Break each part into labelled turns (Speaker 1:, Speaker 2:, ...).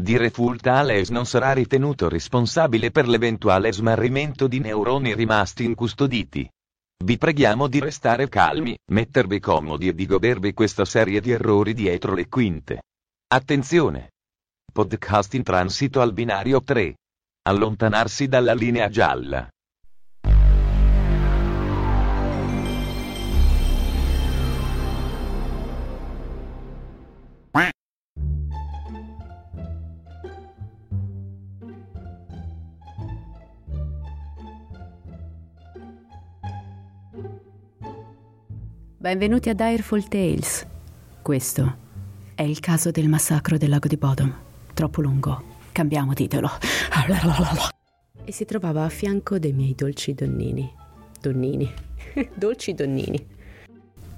Speaker 1: Default Ales non sarà ritenuto responsabile per l'eventuale smarrimento di neuroni rimasti incustoditi. Vi preghiamo di restare calmi, mettervi comodi e di godervi questa serie di errori dietro le quinte. Attenzione! Podcast in transito al binario 3. Allontanarsi dalla linea gialla.
Speaker 2: Benvenuti a Direful Tales. Questo è il caso del massacro del lago di Bodom. Troppo lungo. Cambiamo titolo. E si trovava a fianco dei miei dolci donnini. Donnini. dolci donnini.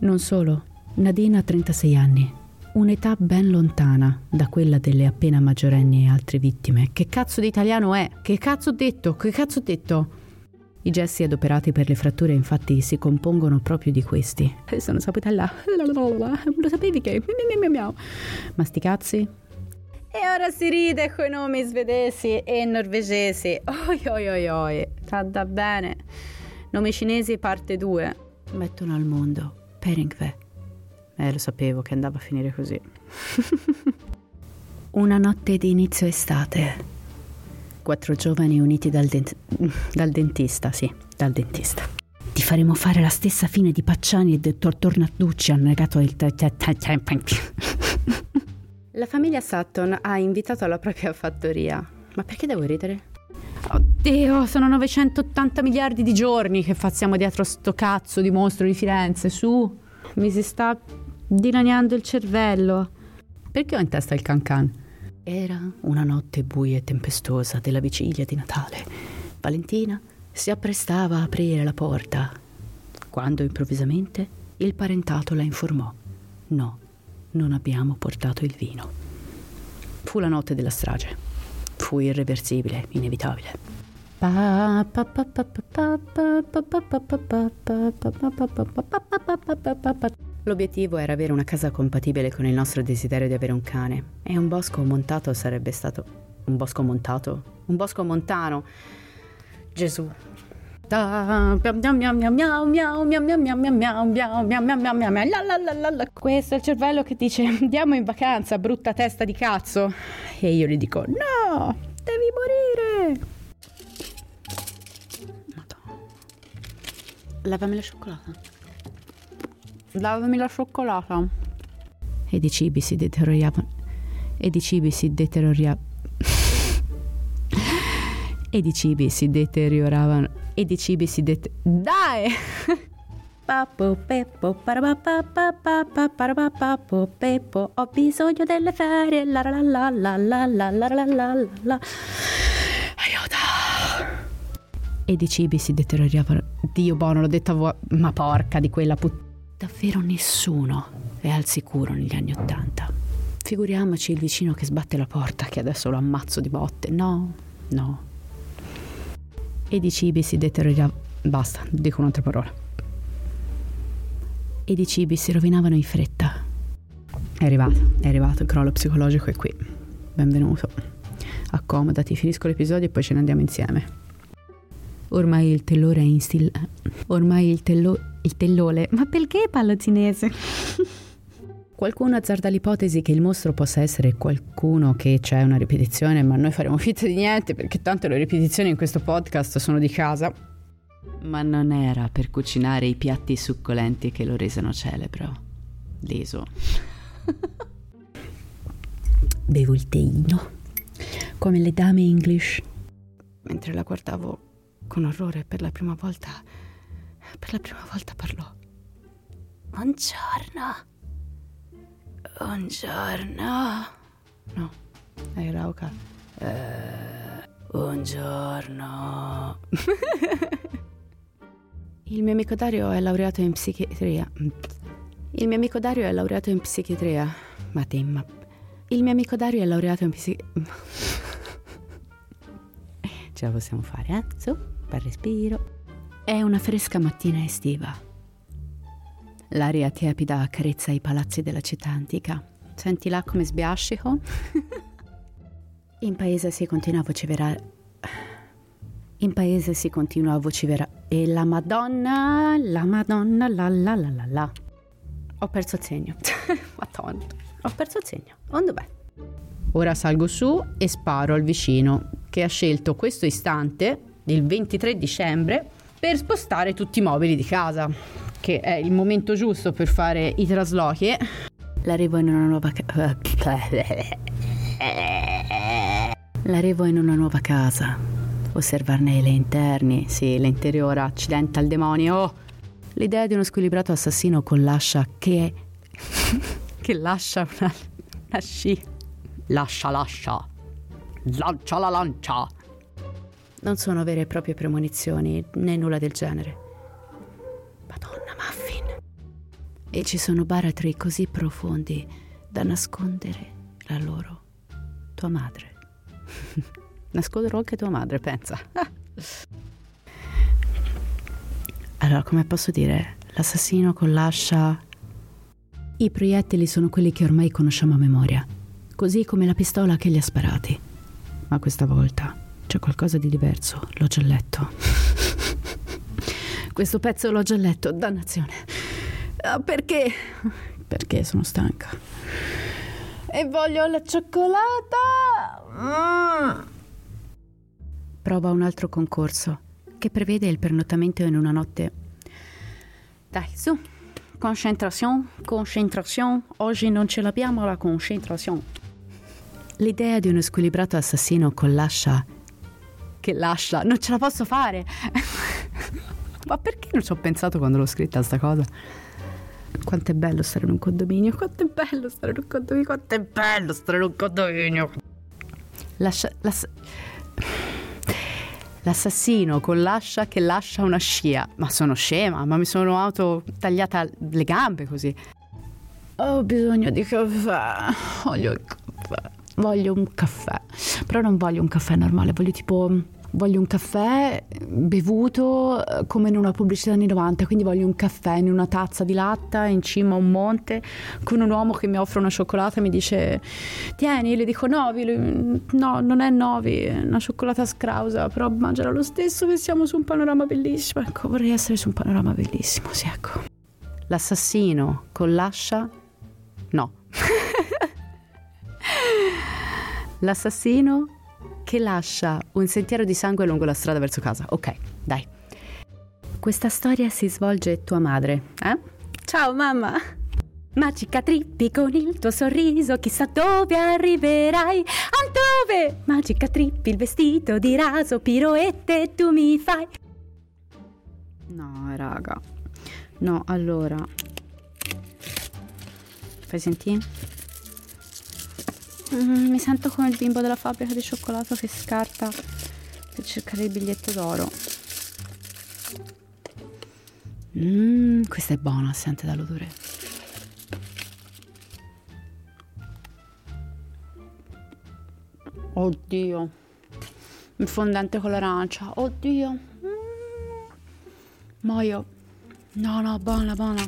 Speaker 2: Non solo. Nadine ha 36 anni. Un'età ben lontana da quella delle appena maggiorenni e altre vittime. Che cazzo di italiano è? Che cazzo ho detto? Che cazzo ho detto? I gessi adoperati per le fratture infatti si compongono proprio di questi. Sono saputella. Lo sapevi che? Ma sti cazzi? E ora si ride coi nomi svedesi e norvegesi. Oi oi oi oi. Tanta bene. Nomi cinesi parte 2. Mettono al mondo Peringve. Eh, lo sapevo che andava a finire così. Una notte di inizio estate. Quattro giovani uniti dal, dent- dal dentista, sì, dal dentista. Ti faremo fare la stessa fine di Pacciani e del dottor Tornatucci, ha negato il... La famiglia Sutton ha invitato alla propria fattoria. Ma perché devo ridere? Oddio, sono 980 miliardi di giorni che facciamo dietro sto cazzo di mostro di Firenze, su. Mi si sta dilaniando il cervello. Perché ho in testa il cancan? Era una notte buia e tempestosa della vigilia di Natale. Valentina si apprestava a aprire la porta quando improvvisamente il parentato la informò. No, non abbiamo portato il vino. Fu la notte della strage. Fu irreversibile, inevitabile. L'obiettivo era avere una casa compatibile con il nostro desiderio di avere un cane e un bosco montato sarebbe stato... Un bosco montato? Un bosco montano. Gesù. Questo è il cervello che dice andiamo in vacanza, brutta testa di cazzo. E io gli dico no, devi morire. Madonna. Lavami la cioccolata. Lavami la cioccolata. Ed i cibi si deterioravano. Ed i cibi si deterioravano. Ed i cibi si deterioravano. Ed i cibi si det... Dai! Papo Peppo, parapapapapapapapapo Peppo, ho bisogno delle ferie, la la la la la la la la la la Aiuto! Ed i cibi si deterioravano. Dio buono, l'ho detto a voi, ma porca di quella puttana. Davvero nessuno è al sicuro negli anni Ottanta. Figuriamoci il vicino che sbatte la porta, che adesso lo ammazzo di botte. No, no. Ed i cibi si deterioravano. Basta, dico un'altra parola. Ed i cibi si rovinavano in fretta. È arrivato, è arrivato, il crollo psicologico è qui. Benvenuto. Accomodati, finisco l'episodio e poi ce ne andiamo insieme. Ormai il tellore è in stil... Ormai il tello... il tellole... Ma perché parlo cinese? Qualcuno azzarda l'ipotesi che il mostro possa essere qualcuno che c'è una ripetizione, ma noi faremo finta di niente perché tanto le ripetizioni in questo podcast sono di casa. Ma non era per cucinare i piatti succolenti che lo resero celebro. Leso. Bevo il teino, come le dame English. Mentre la guardavo con orrore per la prima volta, per la prima volta parlò. Buongiorno. Buongiorno. No, è Rauca. Eh, buongiorno. Il mio amico Dario è laureato in psichiatria. Il mio amico Dario è laureato in psichiatria. Ma te, ma... Il mio amico Dario è laureato in psichiatria. Ce la possiamo fare, eh? Su, per respiro. È una fresca mattina estiva. L'aria tiepida accarezza i palazzi della città antica. Senti là come sbiascico? In paese si continua a vociferare. In paese si continua a vociferare. E la Madonna, la Madonna, la la la la la. Ho perso il segno. Madonna, ho perso il segno. Dov'è? Ora salgo su e sparo al vicino che ha scelto questo istante, il 23 dicembre, per spostare tutti i mobili di casa che è il momento giusto per fare i traslochi. L'arrivo in una nuova casa. L'arrivo in una nuova casa. Osservarne le interni, sì, l'interiore, accidente al demonio. L'idea di uno squilibrato assassino con l'ascia che. che lascia una, una sci. Lascia, lascia. Lancia la lancia. Non sono vere e proprie premonizioni, né nulla del genere. Madonna Muffin. E ci sono baratri così profondi da nascondere la loro. Tua madre. Nasconderò anche tua madre, pensa. allora, come posso dire? L'assassino con l'ascia... I proiettili sono quelli che ormai conosciamo a memoria, così come la pistola che li ha sparati. Ma questa volta c'è qualcosa di diverso, l'ho già letto. Questo pezzo l'ho già letto, dannazione. Uh, perché? Perché sono stanca. E voglio la cioccolata. Mm. Prova un altro concorso che prevede il pernottamento in una notte. Dai, su. Concentrazione, concentrazione. Oggi non ce l'abbiamo la concentrazione. L'idea di uno squilibrato assassino con l'ascia che lascia, non ce la posso fare. Ma perché non ci ho pensato quando l'ho scritta sta cosa? Quanto è bello stare in un condominio, quanto è bello stare in un condominio, quanto è bello stare in un condominio. Lascia, lass... L'assassino con l'ascia che lascia una scia. Ma sono scema, ma mi sono auto tagliata le gambe così. Ho bisogno di caffè. Voglio il caffè. Voglio un caffè. Però non voglio un caffè normale, voglio tipo voglio un caffè bevuto eh, come in una pubblicità anni 90, quindi voglio un caffè in una tazza di latta in cima a un monte con un uomo che mi offre una cioccolata e mi dice tieni, le dico Novi, no, non è Novi, è una cioccolata scrausa, però mangiala lo stesso che siamo su un panorama bellissimo. Ecco, vorrei essere su un panorama bellissimo, sì, ecco. L'assassino con l'ascia? No. L'assassino che lascia un sentiero di sangue lungo la strada verso casa. Ok, dai. Questa storia si svolge tua madre, eh? Ciao mamma! Magica Trippi con il tuo sorriso, chissà dove arriverai. Altrove! Magica Trippi, il vestito di raso, piroette tu mi fai. No, raga. No, allora. Fai sentire? Mm, mi sento come il bimbo della fabbrica di cioccolato che scarta per cercare il biglietto d'oro. Mmm, questa è buona, sente dall'odore. Oddio. Il fondente con l'arancia. Oddio. Mm. Muoio. No, no, buona, buona.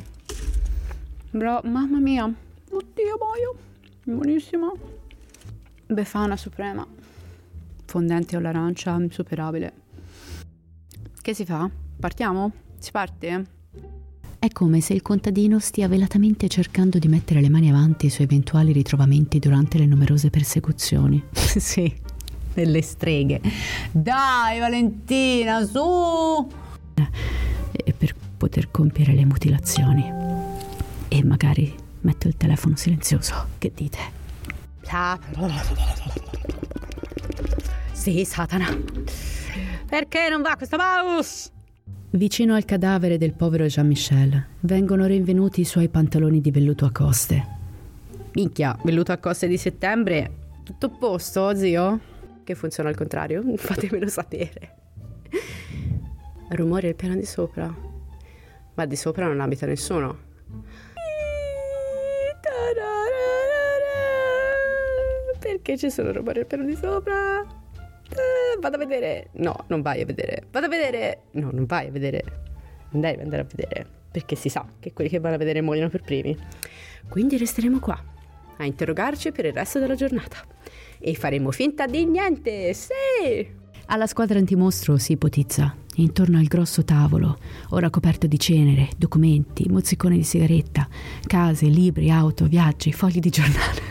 Speaker 2: Bro, mamma mia. Oddio, muoio. Buonissima. Befana suprema. Fondente all'arancia, insuperabile. Che si fa? Partiamo? Si parte? È come se il contadino stia velatamente cercando di mettere le mani avanti su eventuali ritrovamenti durante le numerose persecuzioni. sì, delle streghe. Dai, Valentina, su! E per poter compiere le mutilazioni. E magari metto il telefono silenzioso. Che dite? Sì, Satana. Perché non va questo mouse? Vicino al cadavere del povero Jean-Michel vengono rinvenuti i suoi pantaloni di velluto a coste. Minchia, velluto a coste di settembre? Tutto a posto, zio? Che funziona al contrario? Fatemelo sapere. Rumore al piano di sopra. Ma di sopra non abita nessuno. Perché ci sono rumori al piano di sopra? Eh, vado a vedere. No, non vai a vedere. Vado a vedere. No, non vai a vedere. Non devi andare a vedere. Perché si sa che quelli che vanno a vedere muoiono per primi. Quindi resteremo qua a interrogarci per il resto della giornata. E faremo finta di niente. Sì! Alla squadra antimostro si ipotizza, intorno al grosso tavolo, ora coperto di cenere, documenti, mozziconi di sigaretta, case, libri, auto, viaggi, fogli di giornale.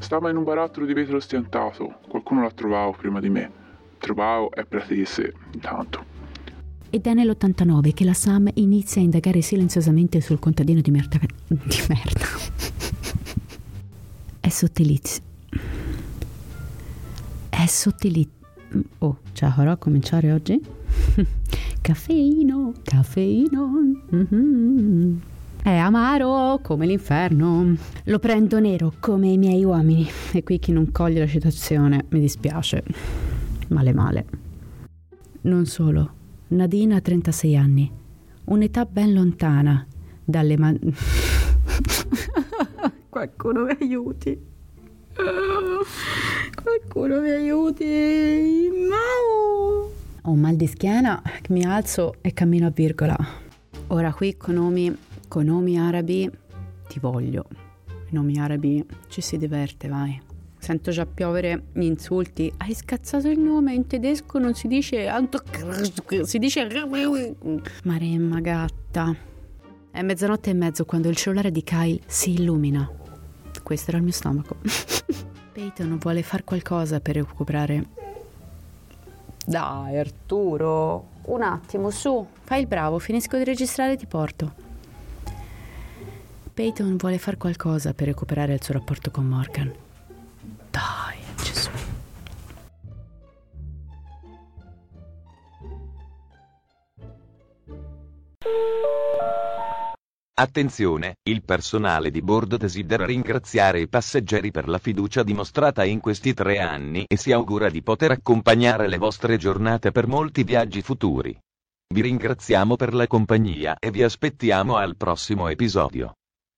Speaker 3: Stava in un barattolo di vetro stiantato. Qualcuno l'ha trovato prima di me. Trovavo e pretese, intanto.
Speaker 2: Ed è nell'89 che la Sam inizia a indagare silenziosamente sul contadino di merda. di merda. È sottilizio. È sottilizio. Oh, ciao, farò a cominciare oggi? caffeino, caffeino. Mm-hmm. È amaro come l'inferno. Lo prendo nero come i miei uomini. E qui chi non coglie la citazione mi dispiace. Male male. Non solo. Nadina ha 36 anni. Un'età ben lontana dalle man... Qualcuno mi aiuti. Qualcuno mi aiuti. Mau. Ho un mal di schiena, mi alzo e cammino a virgola. Ora qui con nomi, con nomi arabi ti voglio. I nomi arabi ci si diverte, vai. Sento già piovere gli insulti. Hai scazzato il nome, in tedesco non si dice... Si dice... Maremma gatta. È mezzanotte e mezzo quando il cellulare di Kyle si illumina. Questo era il mio stomaco. Peyton vuole far qualcosa per recuperare. Dai, Arturo, un attimo, su, fai il bravo, finisco di registrare e ti porto. Peyton vuole far qualcosa per recuperare il suo rapporto con Morgan. Dai, Gesù.
Speaker 1: Attenzione, il personale di bordo desidera ringraziare i passeggeri per la fiducia dimostrata in questi tre anni e si augura di poter accompagnare le vostre giornate per molti viaggi futuri. Vi ringraziamo per la compagnia e vi aspettiamo al prossimo episodio.